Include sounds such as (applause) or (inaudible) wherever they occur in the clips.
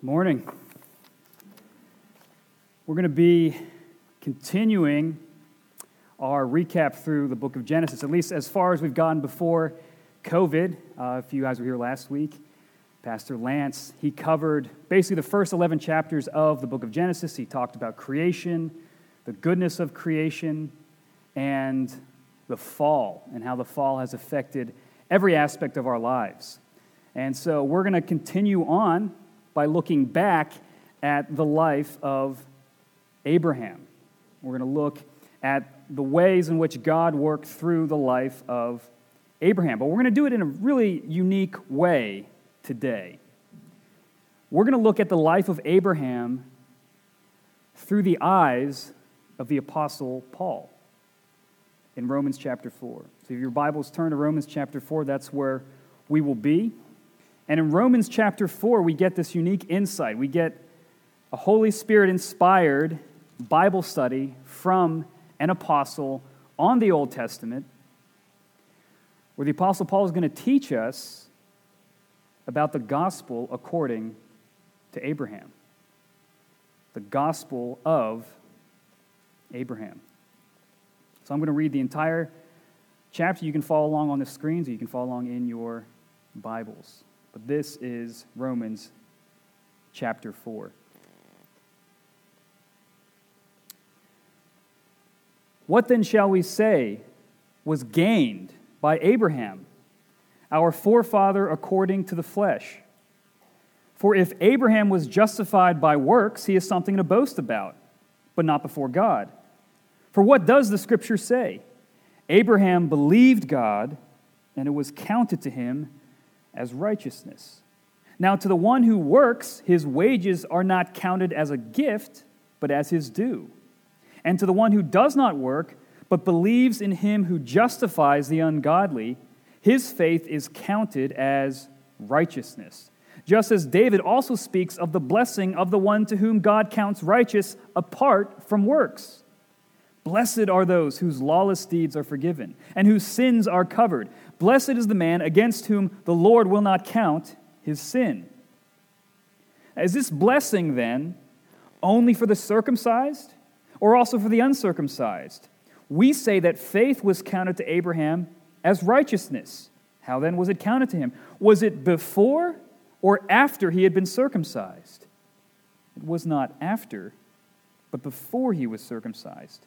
Good morning. We're going to be continuing our recap through the book of Genesis, at least as far as we've gotten before COVID. Uh, if you guys were here last week, Pastor Lance, he covered basically the first 11 chapters of the book of Genesis. He talked about creation, the goodness of creation, and the fall, and how the fall has affected every aspect of our lives. And so we're going to continue on by looking back at the life of Abraham. We're going to look at the ways in which God worked through the life of Abraham. But we're going to do it in a really unique way today. We're going to look at the life of Abraham through the eyes of the Apostle Paul in Romans chapter 4. So if your Bibles turn to Romans chapter 4, that's where we will be. And in Romans chapter 4, we get this unique insight. We get a Holy Spirit inspired Bible study from an apostle on the Old Testament, where the Apostle Paul is going to teach us about the gospel according to Abraham. The gospel of Abraham. So I'm going to read the entire chapter. You can follow along on the screens, or you can follow along in your Bibles. But this is Romans chapter 4. What then shall we say was gained by Abraham, our forefather according to the flesh? For if Abraham was justified by works, he has something to boast about, but not before God. For what does the scripture say? Abraham believed God, and it was counted to him as righteousness. Now, to the one who works, his wages are not counted as a gift, but as his due. And to the one who does not work, but believes in him who justifies the ungodly, his faith is counted as righteousness. Just as David also speaks of the blessing of the one to whom God counts righteous apart from works. Blessed are those whose lawless deeds are forgiven and whose sins are covered. Blessed is the man against whom the Lord will not count his sin. Is this blessing then only for the circumcised or also for the uncircumcised? We say that faith was counted to Abraham as righteousness. How then was it counted to him? Was it before or after he had been circumcised? It was not after, but before he was circumcised.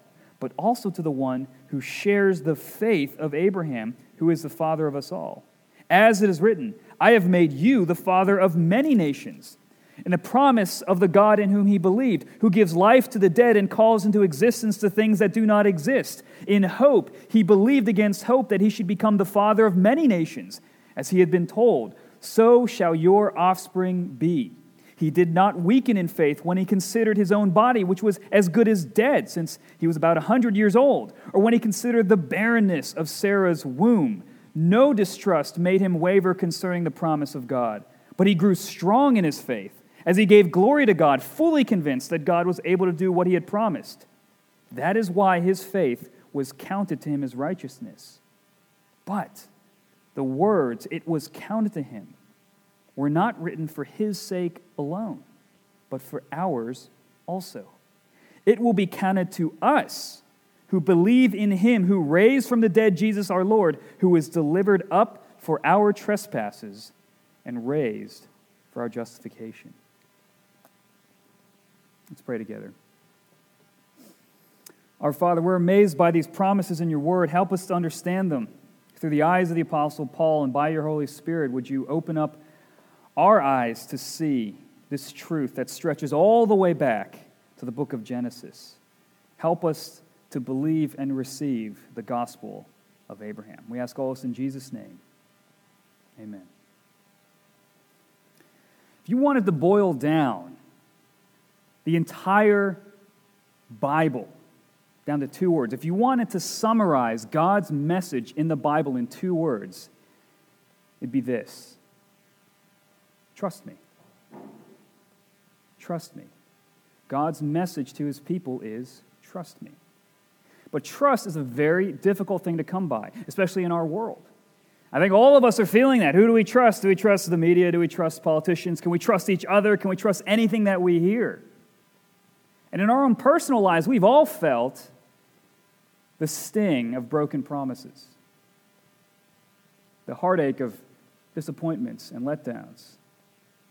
but also to the one who shares the faith of Abraham, who is the father of us all. As it is written, I have made you the father of many nations. In the promise of the God in whom he believed, who gives life to the dead and calls into existence the things that do not exist. In hope, he believed against hope that he should become the father of many nations, as he had been told, So shall your offspring be. He did not weaken in faith when he considered his own body, which was as good as dead, since he was about a 100 years old, or when he considered the barrenness of Sarah's womb. No distrust made him waver concerning the promise of God, but he grew strong in his faith as he gave glory to God, fully convinced that God was able to do what he had promised. That is why his faith was counted to him as righteousness. But the words, it was counted to him were not written for his sake alone, but for ours also. It will be counted to us who believe in him who raised from the dead Jesus our Lord, who was delivered up for our trespasses and raised for our justification. Let's pray together. Our Father, we're amazed by these promises in your word. Help us to understand them through the eyes of the Apostle Paul and by your Holy Spirit. Would you open up our eyes to see this truth that stretches all the way back to the book of Genesis? Help us to believe and receive the gospel of Abraham. We ask all this in Jesus' name. Amen. If you wanted to boil down the entire Bible down to two words, if you wanted to summarize God's message in the Bible in two words, it'd be this Trust me. Trust me. God's message to his people is trust me. But trust is a very difficult thing to come by, especially in our world. I think all of us are feeling that. Who do we trust? Do we trust the media? Do we trust politicians? Can we trust each other? Can we trust anything that we hear? And in our own personal lives, we've all felt the sting of broken promises, the heartache of disappointments and letdowns,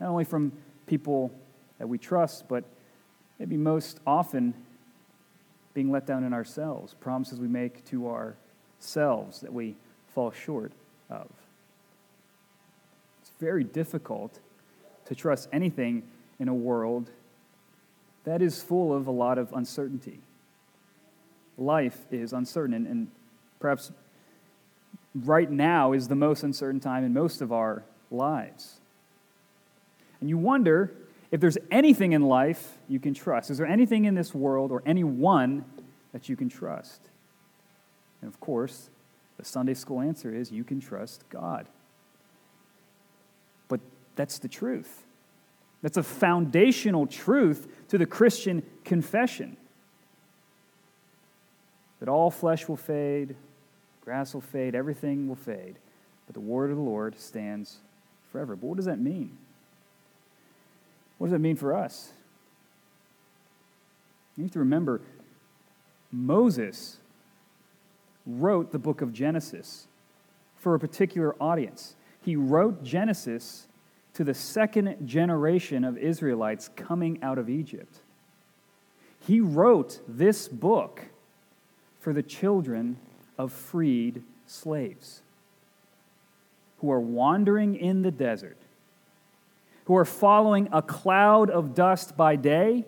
not only from people that we trust, but maybe most often being let down in ourselves, promises we make to ourselves that we fall short of. It's very difficult to trust anything in a world that is full of a lot of uncertainty. Life is uncertain, and, and perhaps right now is the most uncertain time in most of our lives. And you wonder if there's anything in life you can trust. Is there anything in this world or anyone that you can trust? And of course, the Sunday school answer is you can trust God. But that's the truth. That's a foundational truth to the Christian confession that all flesh will fade, grass will fade, everything will fade, but the word of the Lord stands forever. But what does that mean? What does that mean for us? You have to remember Moses wrote the book of Genesis for a particular audience. He wrote Genesis to the second generation of Israelites coming out of Egypt. He wrote this book for the children of freed slaves who are wandering in the desert, who are following a cloud of dust by day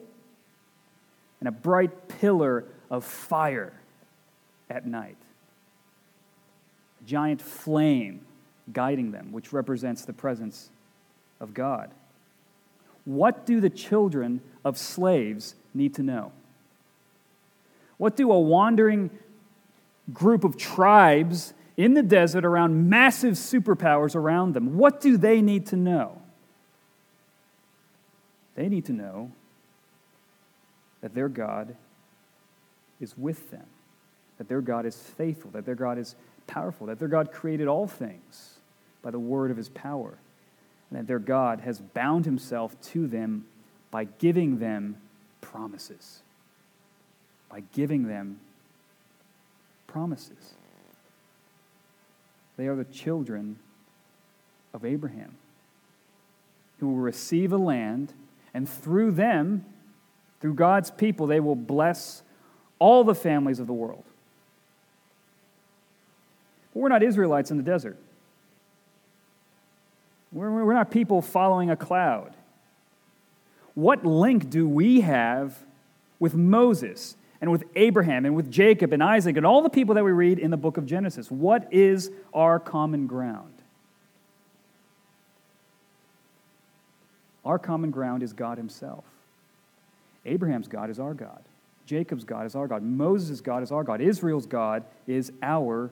and a bright pillar of fire at night A giant flame guiding them, which represents the presence of God. What do the children of slaves need to know? What do a wandering group of tribes in the desert around massive superpowers around them, what do they need to know? They need to know that their God is with them, that their God is faithful, that their God is powerful, that their God created all things by the word of his power, and that their God has bound himself to them by giving them promises. By giving them promises. They are the children of Abraham who will receive a land, and through them, through God's people, they will bless all the families of the world. But we're not Israelites in the desert. We're, we're not people following a cloud. What link do we have with Moses and with Abraham and with Jacob and Isaac and all the people that we read in the book of Genesis? What is our common ground? Our common ground is God Himself. Abraham's God is our God. Jacob's God is our God. Moses' God is our God. Israel's God is our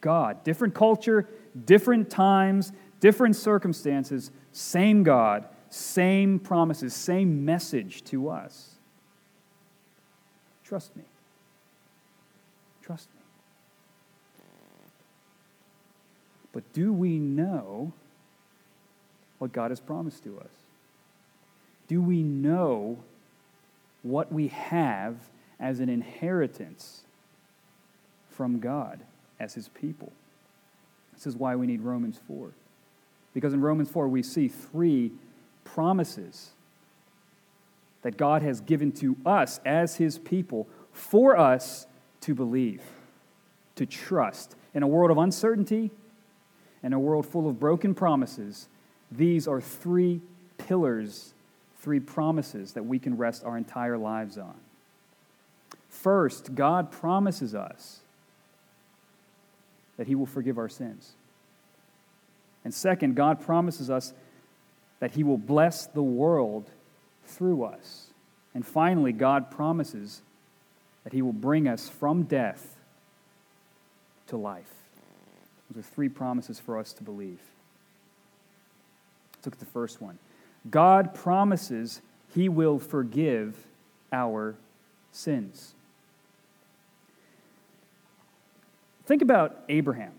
God. Different culture, different times, different circumstances, same God, same promises, same message to us. Trust me. Trust me. But do we know what God has promised to us? Do we know what we have as an inheritance from God? as his people. This is why we need Romans 4. Because in Romans 4, we see three promises that God has given to us as his people for us to believe, to trust. In a world of uncertainty, in a world full of broken promises, these are three pillars, three promises that we can rest our entire lives on. First, God promises us that He will forgive our sins. And second, God promises us that He will bless the world through us. And finally, God promises that He will bring us from death to life. Those are three promises for us to believe. Let's look at the first one. God promises He will forgive our sins. Think about Abraham.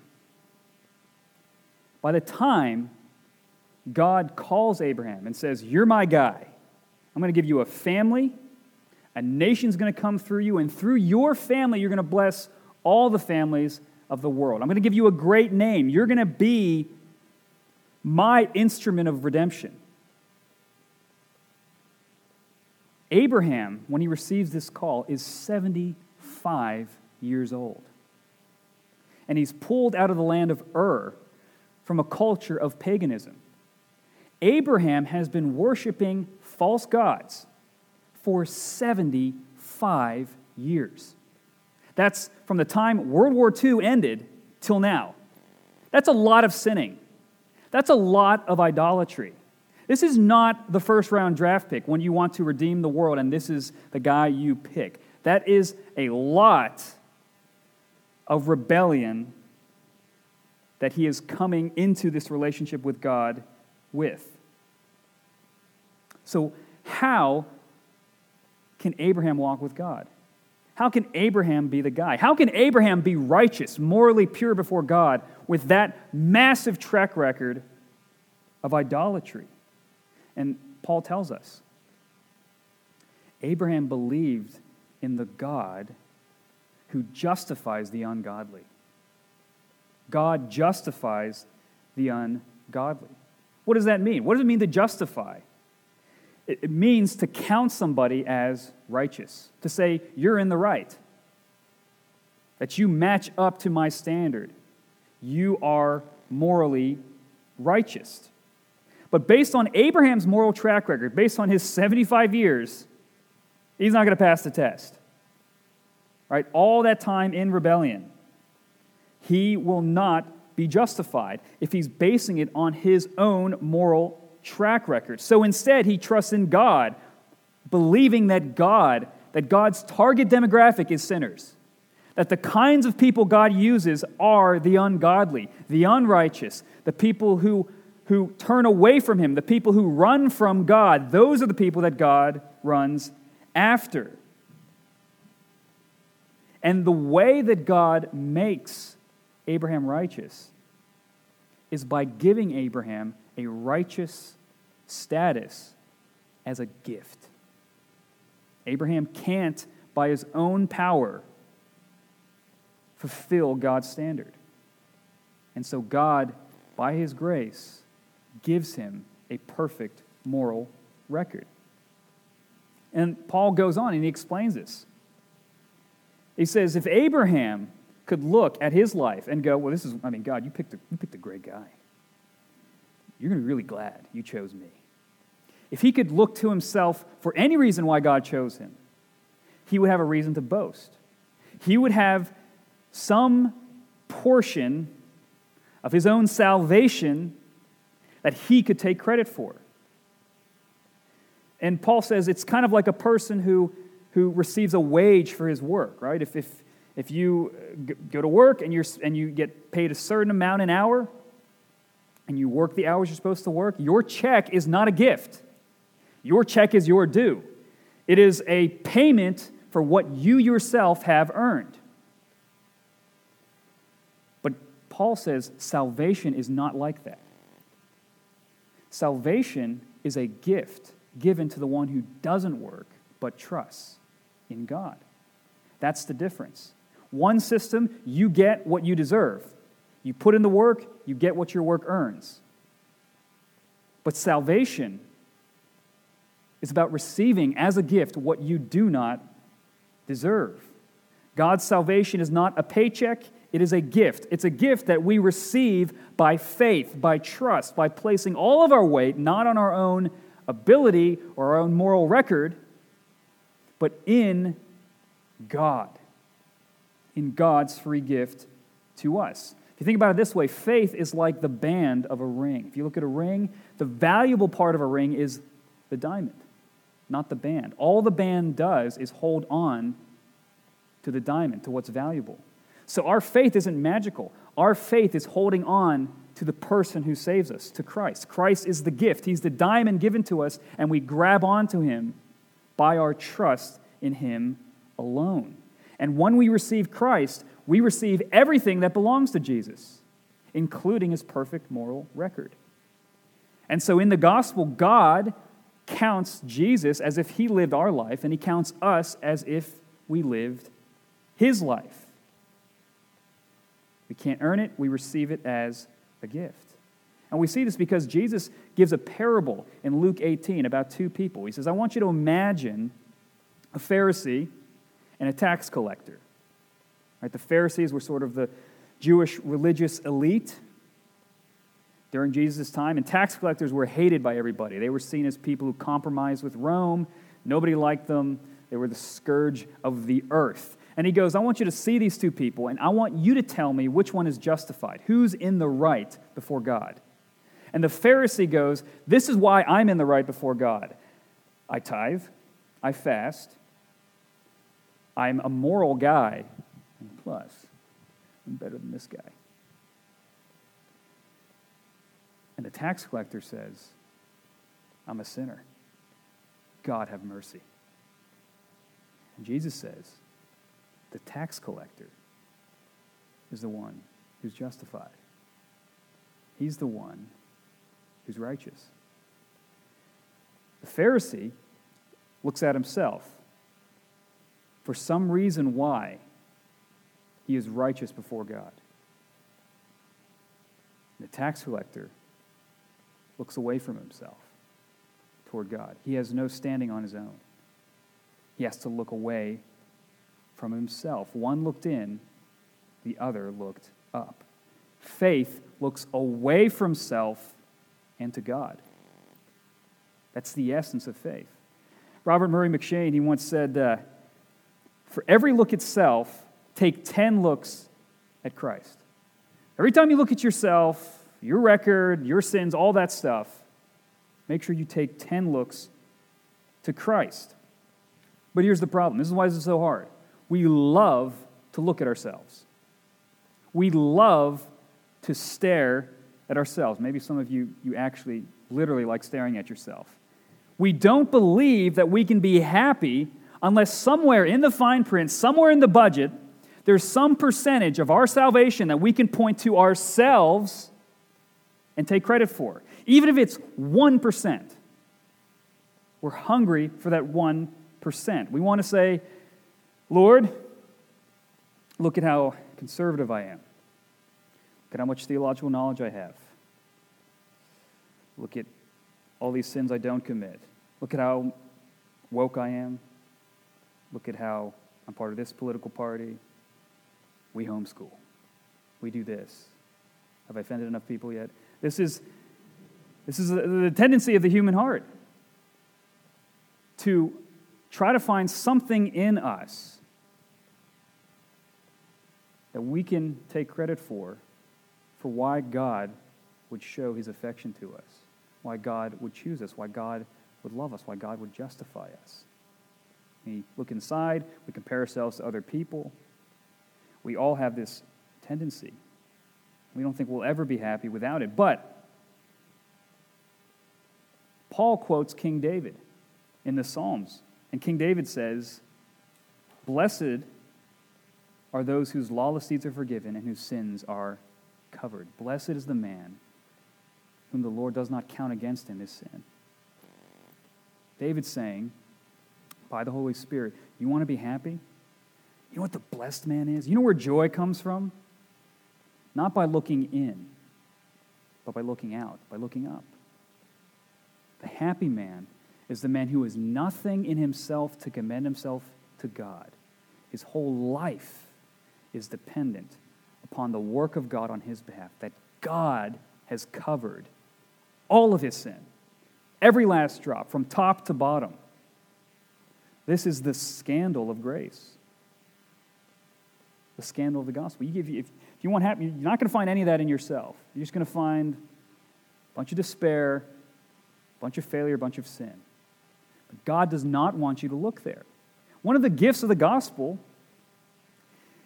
By the time God calls Abraham and says, You're my guy, I'm going to give you a family, a nation's going to come through you, and through your family, you're going to bless all the families of the world. I'm going to give you a great name. You're going to be my instrument of redemption. Abraham, when he receives this call, is 75 years old and he's pulled out of the land of Ur from a culture of paganism. Abraham has been worshiping false gods for 75 years. That's from the time World War II ended till now. That's a lot of sinning. That's a lot of idolatry. This is not the first round draft pick when you want to redeem the world and this is the guy you pick. That is a lot of rebellion that he is coming into this relationship with God with. So, how can Abraham walk with God? How can Abraham be the guy? How can Abraham be righteous, morally pure before God with that massive track record of idolatry? And Paul tells us Abraham believed in the God who justifies the ungodly. God justifies the ungodly. What does that mean? What does it mean to justify? It means to count somebody as righteous, to say, you're in the right, that you match up to my standard. You are morally righteous. But based on Abraham's moral track record, based on his 75 years, he's not going to pass the test right? All that time in rebellion, he will not be justified if he's basing it on his own moral track record. So instead, he trusts in God, believing that God, that God's target demographic is sinners. That the kinds of people God uses are the ungodly, the unrighteous, the people who, who turn away from Him, the people who run from God. Those are the people that God runs after. And the way that God makes Abraham righteous is by giving Abraham a righteous status as a gift. Abraham can't, by his own power, fulfill God's standard. And so God, by his grace, gives him a perfect moral record. And Paul goes on and he explains this. He says, if Abraham could look at his life and go, well, this is, I mean, God, you picked a, you picked a great guy. You're going to be really glad you chose me. If he could look to himself for any reason why God chose him, he would have a reason to boast. He would have some portion of his own salvation that he could take credit for. And Paul says it's kind of like a person who who receives a wage for his work, right? If, if, if you uh, go to work and, you're, and you get paid a certain amount an hour and you work the hours you're supposed to work, your check is not a gift. Your check is your due. It is a payment for what you yourself have earned. But Paul says salvation is not like that. Salvation is a gift given to the one who doesn't work but trusts in God. That's the difference. One system, you get what you deserve. You put in the work, you get what your work earns. But salvation is about receiving as a gift what you do not deserve. God's salvation is not a paycheck, it is a gift. It's a gift that we receive by faith, by trust, by placing all of our weight not on our own ability or our own moral record, but in God, in God's free gift to us. If you think about it this way, faith is like the band of a ring. If you look at a ring, the valuable part of a ring is the diamond, not the band. All the band does is hold on to the diamond, to what's valuable. So our faith isn't magical. Our faith is holding on to the person who saves us, to Christ. Christ is the gift. He's the diamond given to us, and we grab onto him by our trust in him alone. And when we receive Christ, we receive everything that belongs to Jesus, including his perfect moral record. And so in the gospel, God counts Jesus as if he lived our life, and he counts us as if we lived his life. We can't earn it, we receive it as a gift. And we see this because Jesus gives a parable in Luke 18 about two people. He says, I want you to imagine a Pharisee and a tax collector. Right, the Pharisees were sort of the Jewish religious elite during Jesus' time, and tax collectors were hated by everybody. They were seen as people who compromised with Rome. Nobody liked them. They were the scourge of the earth. And he goes, I want you to see these two people, and I want you to tell me which one is justified, who's in the right before God. And the Pharisee goes, This is why I'm in the right before God. I tithe, I fast, I'm a moral guy, and plus, I'm better than this guy. And the tax collector says, I'm a sinner. God have mercy. And Jesus says, the tax collector is the one who's justified. He's the one who's righteous. The Pharisee looks at himself for some reason why he is righteous before God. The tax collector looks away from himself toward God. He has no standing on his own. He has to look away from himself. One looked in, the other looked up. Faith looks away from self and to God. That's the essence of faith. Robert Murray M'Cheyne, he once said, uh, For every look at self, take 10 looks at Christ. Every time you look at yourself, your record, your sins, all that stuff, make sure you take 10 looks to Christ. But here's the problem this is why this is so hard we love to look at ourselves. We love to stare at ourselves. Maybe some of you, you actually literally like staring at yourself. We don't believe that we can be happy unless somewhere in the fine print, somewhere in the budget, there's some percentage of our salvation that we can point to ourselves and take credit for. Even if it's 1%. We're hungry for that 1%. We want to say, Lord, look at how conservative I am. Look at how much theological knowledge I have. Look at all these sins I don't commit. Look at how woke I am. Look at how I'm part of this political party. We homeschool. We do this. Have I offended enough people yet? This is, this is the tendency of the human heart to try to find something in us that we can take credit for, for why God would show his affection to us, why God would choose us, why God would love us, why God would justify us. We look inside, we compare ourselves to other people. We all have this tendency. We don't think we'll ever be happy without it. But Paul quotes King David in the Psalms. And King David says, Blessed are those whose lawless deeds are forgiven and whose sins are covered. Blessed is the man whom the Lord does not count against him his sin. David's saying, by the Holy Spirit, you want to be happy? You know what the blessed man is? You know where joy comes from? Not by looking in, but by looking out, by looking up. The happy man is the man who has nothing in himself to commend himself to God. His whole life is dependent upon the work of God on his behalf, that God has covered all of his sin, every last drop, from top to bottom. This is the scandal of grace, the scandal of the gospel. You, if, if you want happy, you're not going to find any of that in yourself. You're just going to find a bunch of despair, a bunch of failure, a bunch of sin. But God does not want you to look there. One of the gifts of the gospel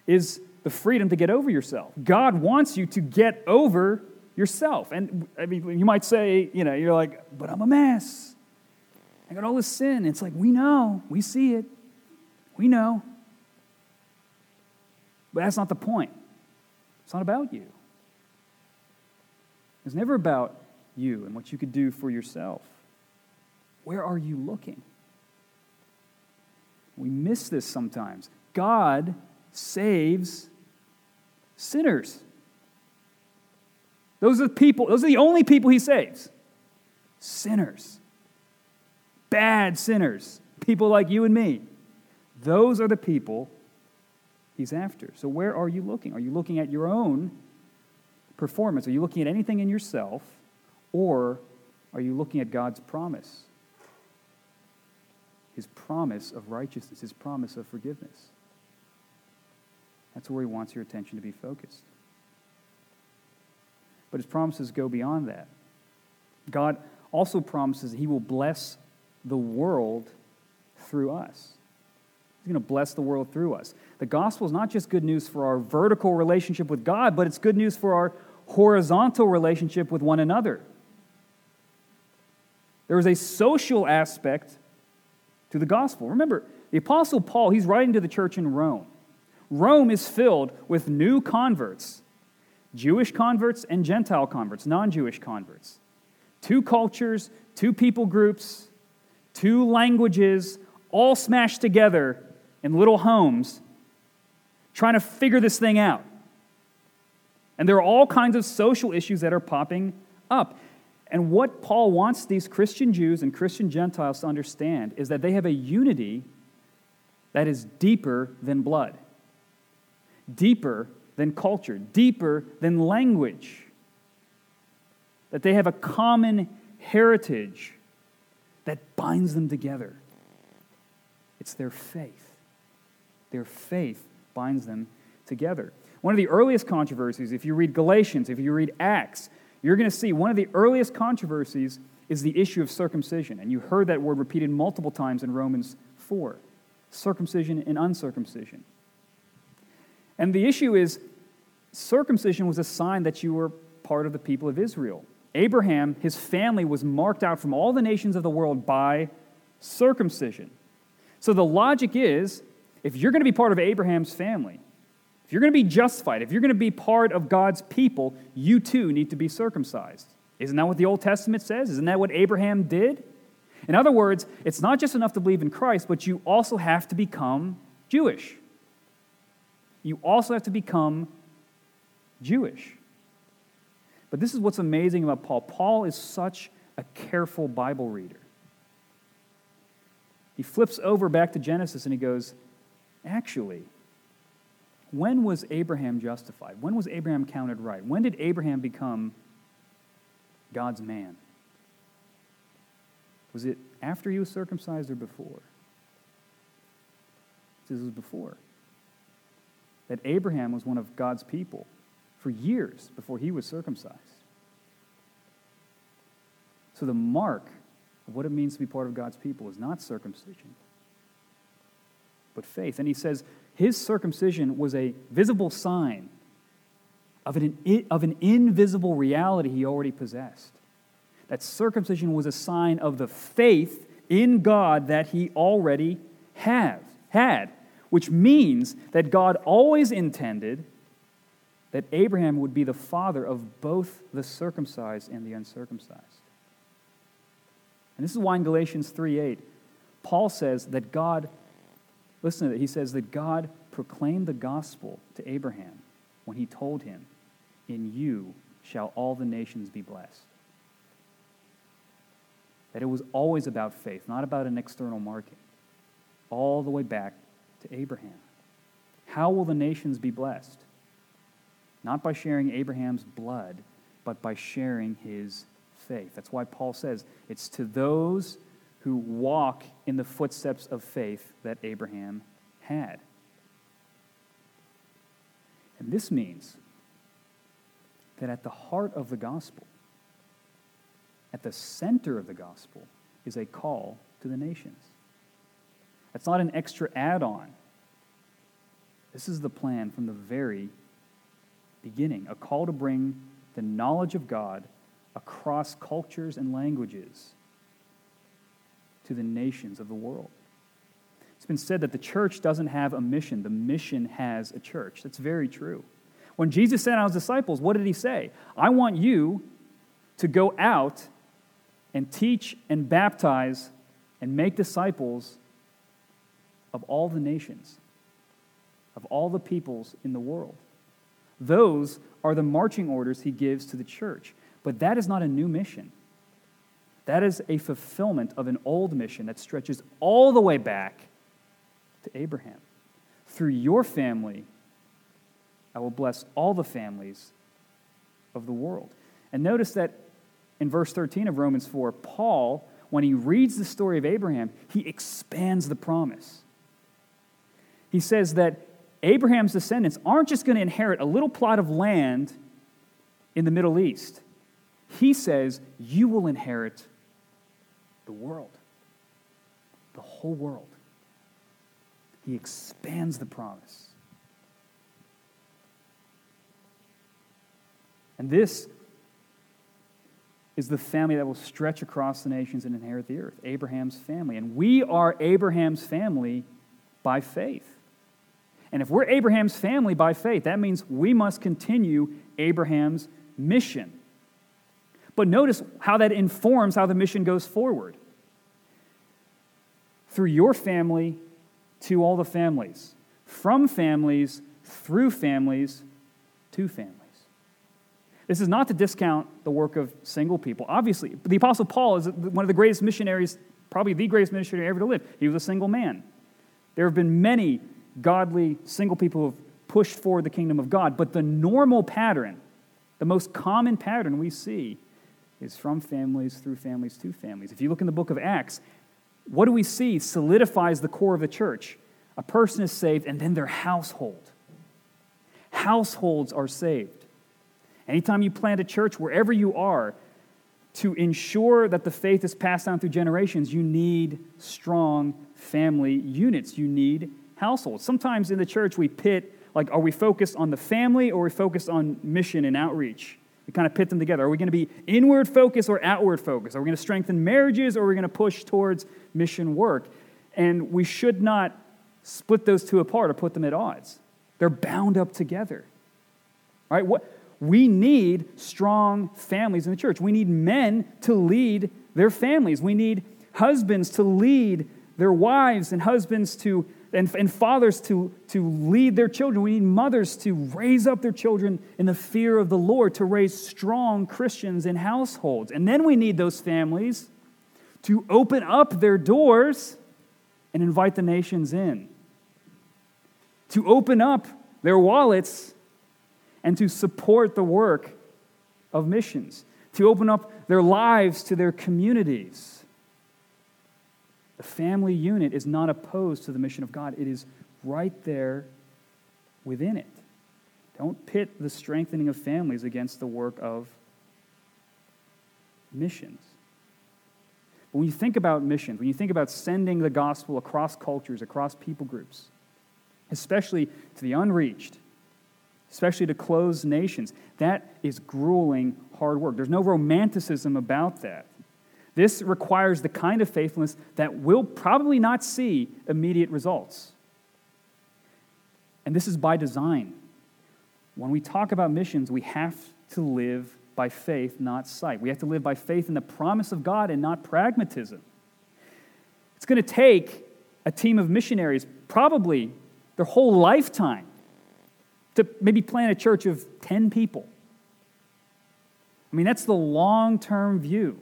is the freedom to get over yourself. God wants you to get over yourself. And I mean, you might say, you know, you're like, but I'm a mess. I got all this sin. It's like, we know, we see it, we know. But that's not the point. It's not about you. It's never about you and what you could do for yourself. Where are you looking? We miss this sometimes. God saves sinners. Those are the people, those are the only people he saves. Sinners. Bad sinners. People like you and me. Those are the people he's after. So, where are you looking? Are you looking at your own performance? Are you looking at anything in yourself? Or are you looking at God's promise? His promise of righteousness, his promise of forgiveness. That's where he wants your attention to be focused. But his promises go beyond that. God also promises he will bless the world through us. He's going to bless the world through us. The gospel is not just good news for our vertical relationship with God, but it's good news for our horizontal relationship with one another. There is a social aspect to the gospel. Remember, the Apostle Paul, he's writing to the church in Rome. Rome is filled with new converts Jewish converts and Gentile converts, non Jewish converts. Two cultures, two people groups, two languages, all smashed together in little homes, trying to figure this thing out. And there are all kinds of social issues that are popping up. And what Paul wants these Christian Jews and Christian Gentiles to understand is that they have a unity that is deeper than blood, deeper than culture, deeper than language. That they have a common heritage that binds them together. It's their faith. Their faith binds them together. One of the earliest controversies, if you read Galatians, if you read Acts, you're going to see one of the earliest controversies is the issue of circumcision. And you heard that word repeated multiple times in Romans 4 circumcision and uncircumcision. And the issue is circumcision was a sign that you were part of the people of Israel. Abraham, his family, was marked out from all the nations of the world by circumcision. So the logic is if you're going to be part of Abraham's family, if you're going to be justified, if you're going to be part of God's people, you too need to be circumcised. Isn't that what the Old Testament says? Isn't that what Abraham did? In other words, it's not just enough to believe in Christ, but you also have to become Jewish you also have to become Jewish. But this is what's amazing about Paul. Paul is such a careful Bible reader. He flips over back to Genesis and he goes, Actually, when was Abraham justified? When was Abraham counted right? When did Abraham become God's man? Was it after he was circumcised or before? This was before that Abraham was one of God's people for years before he was circumcised. So the mark of what it means to be part of God's people is not circumcision, but faith. And he says his circumcision was a visible sign of an, of an invisible reality he already possessed. That circumcision was a sign of the faith in God that he already have, had which means that God always intended that Abraham would be the father of both the circumcised and the uncircumcised. And this is why in Galatians 3:8, Paul says that God, listen to it, he says that God proclaimed the gospel to Abraham when he told him, In you shall all the nations be blessed. that it was always about faith, not about an external marking, all the way back to Abraham. How will the nations be blessed? Not by sharing Abraham's blood, but by sharing his faith. That's why Paul says it's to those who walk in the footsteps of faith that Abraham had. And this means that at the heart of the gospel, at the center of the gospel, is a call to the nations. That's not an extra add on. This is the plan from the very beginning a call to bring the knowledge of God across cultures and languages to the nations of the world. It's been said that the church doesn't have a mission, the mission has a church. That's very true. When Jesus sent out his disciples, what did he say? I want you to go out and teach and baptize and make disciples of all the nations, of all the peoples in the world. Those are the marching orders he gives to the church. But that is not a new mission. That is a fulfillment of an old mission that stretches all the way back to Abraham. Through your family, I will bless all the families of the world. And notice that in verse 13 of Romans 4, Paul, when he reads the story of Abraham, he expands the promise. He says that Abraham's descendants aren't just going to inherit a little plot of land in the Middle East. He says, You will inherit the world, the whole world. He expands the promise. And this is the family that will stretch across the nations and inherit the earth Abraham's family. And we are Abraham's family by faith. And if we're Abraham's family by faith, that means we must continue Abraham's mission. But notice how that informs how the mission goes forward. Through your family to all the families, from families through families to families. This is not to discount the work of single people. Obviously, the Apostle Paul is one of the greatest missionaries, probably the greatest missionary ever to live. He was a single man. There have been many godly single people who have pushed forward the kingdom of God, but the normal pattern, the most common pattern we see, is from families through families to families. If you look in the book of Acts, what do we see solidifies the core of the church? A person is saved, and then their household. Households are saved. Anytime you plant a church, wherever you are, to ensure that the faith is passed down through generations, you need strong family units. You need households. Sometimes in the church, we pit, like, are we focused on the family or are we focused on mission and outreach? We kind of pit them together. Are we going to be inward focused or outward focused? Are we going to strengthen marriages or are we going to push towards mission work? And we should not split those two apart or put them at odds. They're bound up together. Right? What we need strong families in the church. We need men to lead their families. We need husbands to lead their wives and husbands to and, and fathers to, to lead their children. We need mothers to raise up their children in the fear of the Lord, to raise strong Christians in households. And then we need those families to open up their doors and invite the nations in, to open up their wallets and to support the work of missions, to open up their lives to their communities the family unit is not opposed to the mission of God, it is right there within it. Don't pit the strengthening of families against the work of missions. But when you think about missions, when you think about sending the gospel across cultures, across people groups, especially to the unreached, especially to closed nations, that is grueling hard work. There's no romanticism about that. This requires the kind of faithfulness that will probably not see immediate results. And this is by design. When we talk about missions, we have to live by faith, not sight. We have to live by faith in the promise of God and not pragmatism. It's going to take a team of missionaries, probably their whole lifetime, to maybe plant a church of 10 people. I mean, that's the long term view.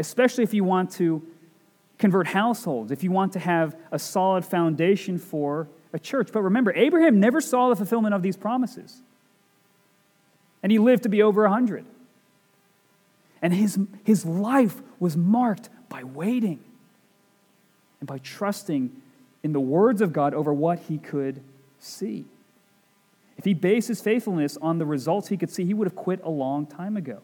Especially if you want to convert households, if you want to have a solid foundation for a church. But remember, Abraham never saw the fulfillment of these promises. And he lived to be over 100. And his, his life was marked by waiting and by trusting in the words of God over what he could see. If he based his faithfulness on the results he could see, he would have quit a long time ago.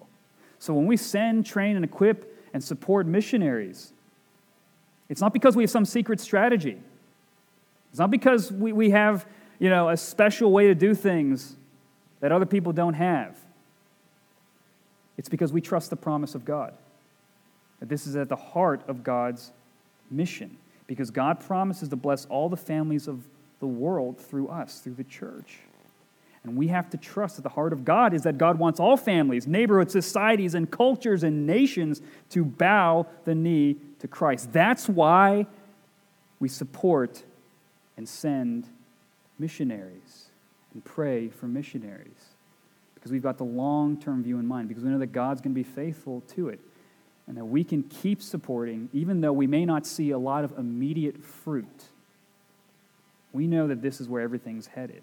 So when we send, train, and equip and support missionaries, it's not because we have some secret strategy. It's not because we, we have, you know, a special way to do things that other people don't have. It's because we trust the promise of God. That this is at the heart of God's mission. Because God promises to bless all the families of the world through us, through the church. And we have to trust that the heart of God is that God wants all families, neighborhoods, societies, and cultures and nations to bow the knee to Christ. That's why we support and send missionaries and pray for missionaries. Because we've got the long term view in mind, because we know that God's going to be faithful to it. And that we can keep supporting, even though we may not see a lot of immediate fruit. We know that this is where everything's headed.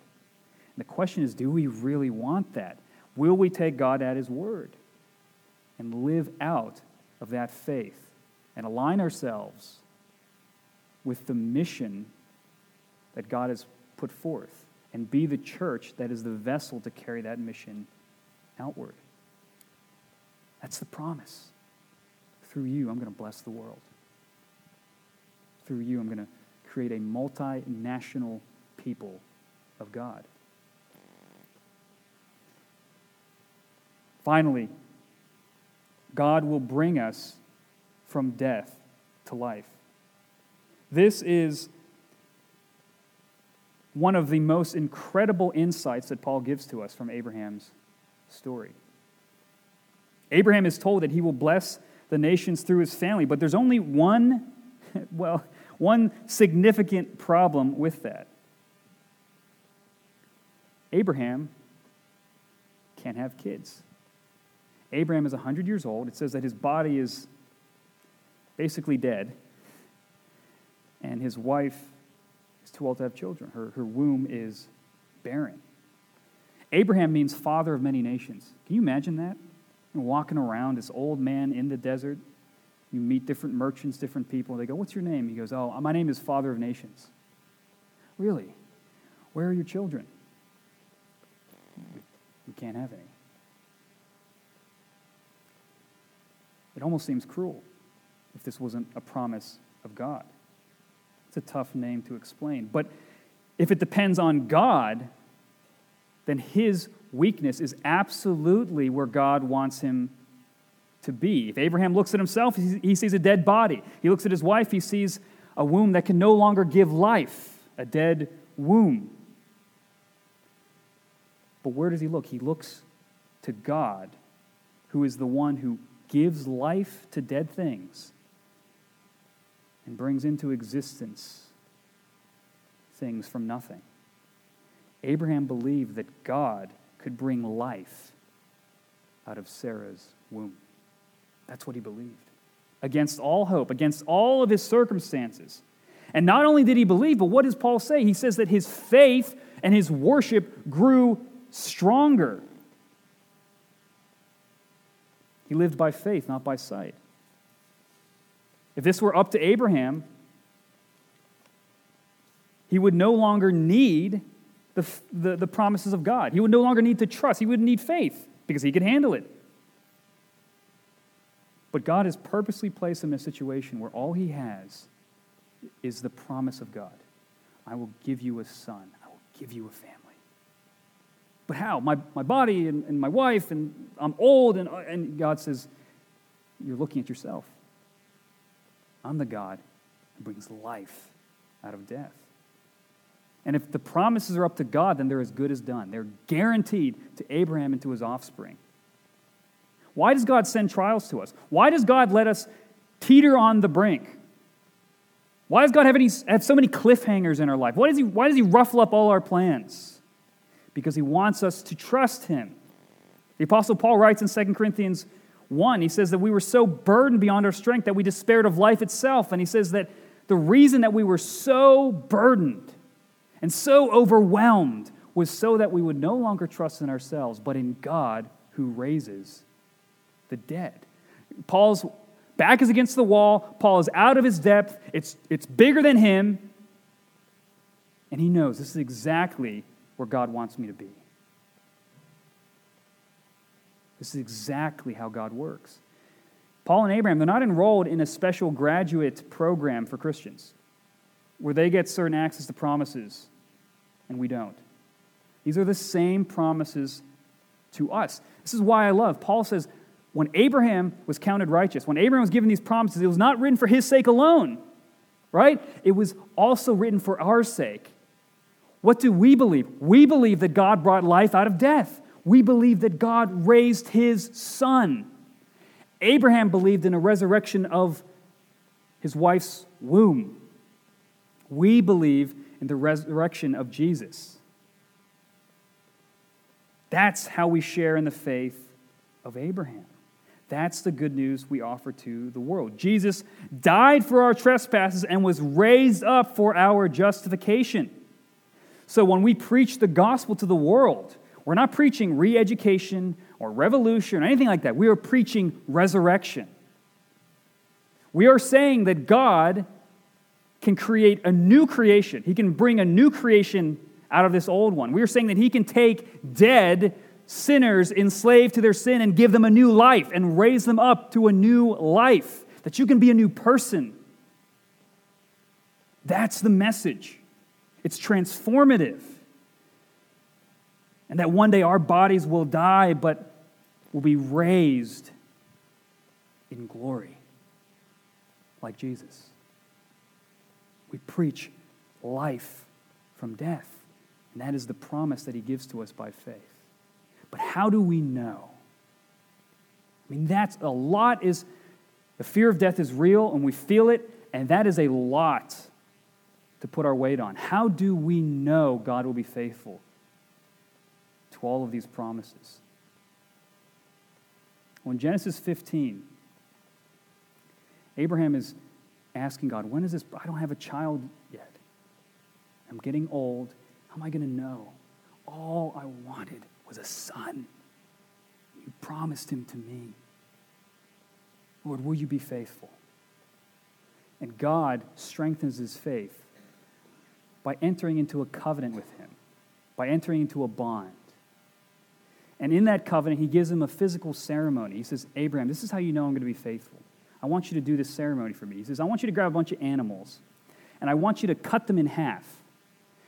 And the question is do we really want that? Will we take God at His word and live out of that faith and align ourselves with the mission that God has put forth and be the church that is the vessel to carry that mission outward? That's the promise. Through you, I'm going to bless the world. Through you, I'm going to create a multinational people of God. Finally, God will bring us from death to life. This is one of the most incredible insights that Paul gives to us from Abraham's story. Abraham is told that he will bless the nations through his family, but there's only one, (laughs) well, one significant problem with that. Abraham can't have kids. Abraham is 100 years old. It says that his body is basically dead, and his wife is too old to have children. Her, her womb is barren. Abraham means father of many nations. Can you imagine that? Walking around, this old man in the desert. You meet different merchants, different people. and They go, What's your name? He goes, Oh, my name is Father of Nations. Really? Where are your children? We can't have any. It almost seems cruel if this wasn't a promise of God. It's a tough name to explain. But if it depends on God, then his weakness is absolutely where God wants him to be. If Abraham looks at himself, he sees a dead body. He looks at his wife, he sees a womb that can no longer give life, a dead womb. But where does he look? He looks to God, who is the one who gives life to dead things and brings into existence things from nothing. Abraham believed that God could bring life out of Sarah's womb. That's what he believed. Against all hope, against all of his circumstances. And not only did he believe, but what does Paul say? He says that his faith and his worship grew stronger. He lived by faith, not by sight. If this were up to Abraham, he would no longer need the, the, the, promises of God. He would no longer need to trust. He wouldn't need faith because he could handle it. But God has purposely placed him in a situation where all he has is the promise of God I will give you a son, I will give you a family. But how? My, my body and, and my wife, and I'm old, and, and God says, You're looking at yourself. I'm the God who brings life out of death. And if the promises are up to God, then they're as good as done. They're guaranteed to Abraham and to his offspring. Why does God send trials to us? Why does God let us teeter on the brink? Why does God have, any, have so many cliffhangers in our life? Why does, he, why does He ruffle up all our plans? Because he wants us to trust him. The Apostle Paul writes in 2 Corinthians 1, he says that we were so burdened beyond our strength that we despaired of life itself. And he says that the reason that we were so burdened and so overwhelmed was so that we would no longer trust in ourselves, but in God who raises the dead. Paul's back is against the wall. Paul is out of his depth. It's, it's bigger than him. And he knows this is exactly where God wants me to be. This is exactly how God works. Paul and Abraham, they're not enrolled in a special graduate program for Christians where they get certain access to promises and we don't. These are the same promises to us. This is why I love. Paul says, when Abraham was counted righteous, when Abraham was given these promises, it was not written for his sake alone, right? It was also written for our sake. What do we believe? We believe that God brought life out of death. We believe that God raised his son. Abraham believed in a resurrection of his wife's womb. We believe in the resurrection of Jesus. That's how we share in the faith of Abraham. That's the good news we offer to the world. Jesus died for our trespasses and was raised up for our justification. So when we preach the gospel to the world, we're not preaching re education or revolution or anything like that. We are preaching resurrection. We are saying that God can create a new creation, He can bring a new creation out of this old one. We are saying that He can take dead sinners enslaved to their sin and give them a new life and raise them up to a new life, that you can be a new person. That's the message. It's transformative. And that one day our bodies will die, but will be raised in glory, like Jesus. We preach life from death, and that is the promise that he gives to us by faith. But how do we know? I mean, that's a lot is the fear of death is real and we feel it, and that is a lot to put our weight on. How do we know God will be faithful to all of these promises? When Genesis 15, Abraham is asking God, when is this? I don't have a child yet. I'm getting old. How am I going to know? All I wanted was a son. You promised him to me. Lord, will you be faithful? And God strengthens his faith by entering into a covenant with him, by entering into a bond. And in that covenant, he gives him a physical ceremony. He says, Abraham, this is how you know I'm going to be faithful. I want you to do this ceremony for me. He says, I want you to grab a bunch of animals, and I want you to cut them in half.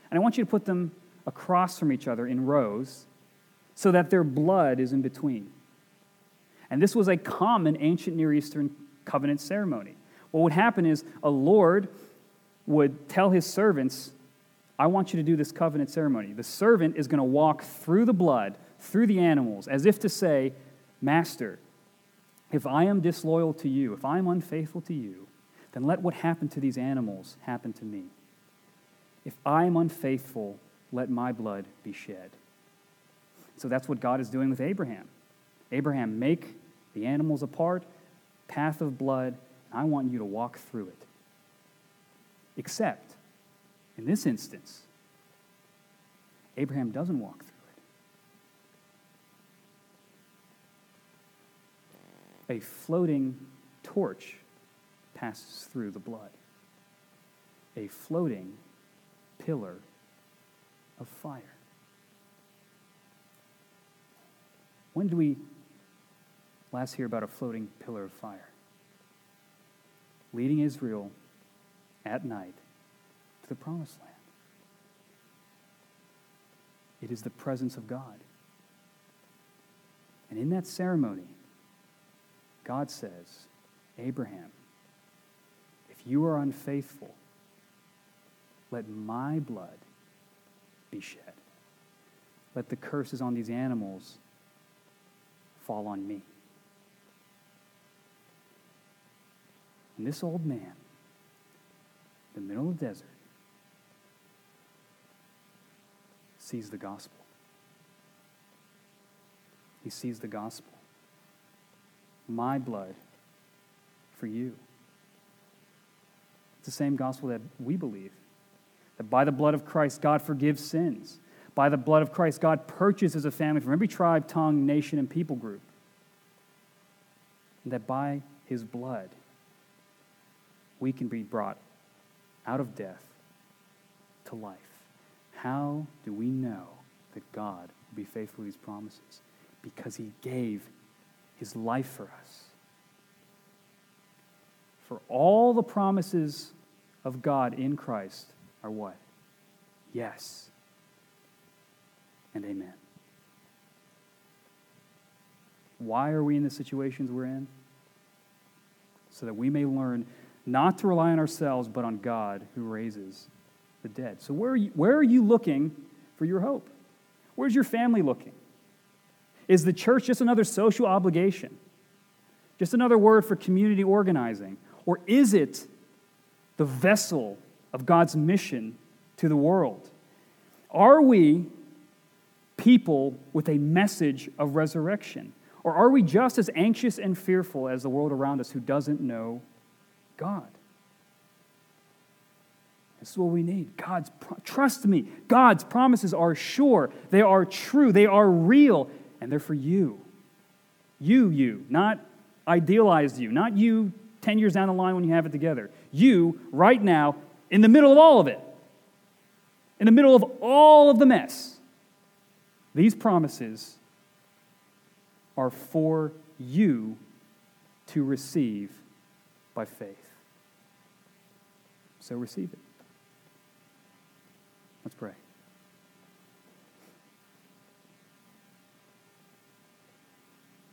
And I want you to put them across from each other in rows, so that their blood is in between. And this was a common ancient Near Eastern covenant ceremony. What would happen is a Lord would tell his servants, I want you to do this covenant ceremony. The servant is going to walk through the blood, through the animals, as if to say, Master, if I am disloyal to you, if I am unfaithful to you, then let what happened to these animals happen to me. If I am unfaithful, let my blood be shed. So that's what God is doing with Abraham. Abraham, make the animals apart, path of blood, and I want you to walk through it. Except, in this instance, Abraham doesn't walk through it. A floating torch passes through the blood, a floating pillar of fire. When do we last hear about a floating pillar of fire? Leading Israel at night to the promised land. It is the presence of God. And in that ceremony, God says, Abraham, if you are unfaithful, let my blood be shed. Let the curses on these animals fall on me. And this old man, in the middle of the desert, sees the gospel. He sees the gospel. my blood for you. It's the same gospel that we believe that by the blood of Christ, God forgives sins. By the blood of Christ, God purchases a family from every tribe, tongue, nation, and people group. And that by his blood, we can be brought out of death to life. How do we know that God will be faithful to these promises? Because he gave his life for us. For all the promises of God in Christ are what? Yes and amen. Why are we in the situations we're in? So that we may learn not to rely on ourselves, but on God who raises the dead. So, where are you, where are you looking for your hope? Where's your family looking? Is the church just another social obligation? Just another word for community organizing? Or is it the vessel of God's mission to the world? Are we people with a message of resurrection? Or are we just as anxious and fearful as the world around us who doesn't know God? This is what we need. God's trust me. God's promises are sure. They are true. They are real, and they're for you. You, you, not idealized you, not you 10 years down the line when you have it together. You, right now, in the middle of all of it, in the middle of all of the mess. These promises are for you to receive by faith. So receive it. Let's pray.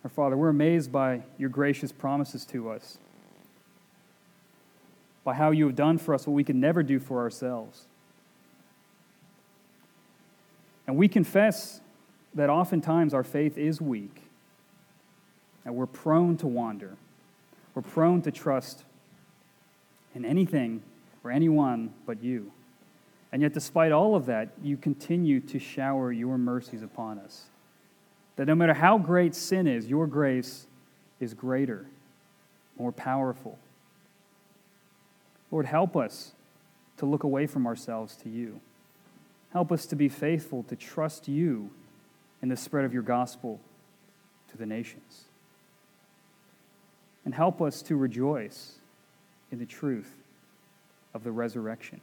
Our Father, we're amazed by your gracious promises to us, by how you have done for us what we can never do for ourselves. And we confess that oftentimes our faith is weak, and we're prone to wander. We're prone to trust in anything or anyone but you. And yet, despite all of that, you continue to shower your mercies upon us. That no matter how great sin is, your grace is greater, more powerful. Lord, help us to look away from ourselves to you. Help us to be faithful, to trust you in the spread of your gospel to the nations. And help us to rejoice in the truth of the resurrection.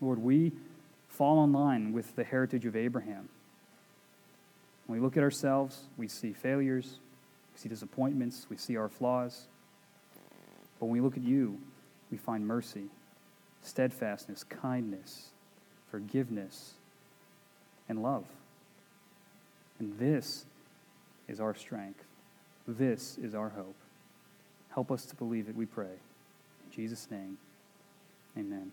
Lord, we fall in line with the heritage of Abraham. When we look at ourselves, we see failures, we see disappointments, we see our flaws. But when we look at you, we find mercy, steadfastness, kindness, forgiveness, and love. And this is our strength. This is our hope. Help us to believe it, we pray. In Jesus' name, amen.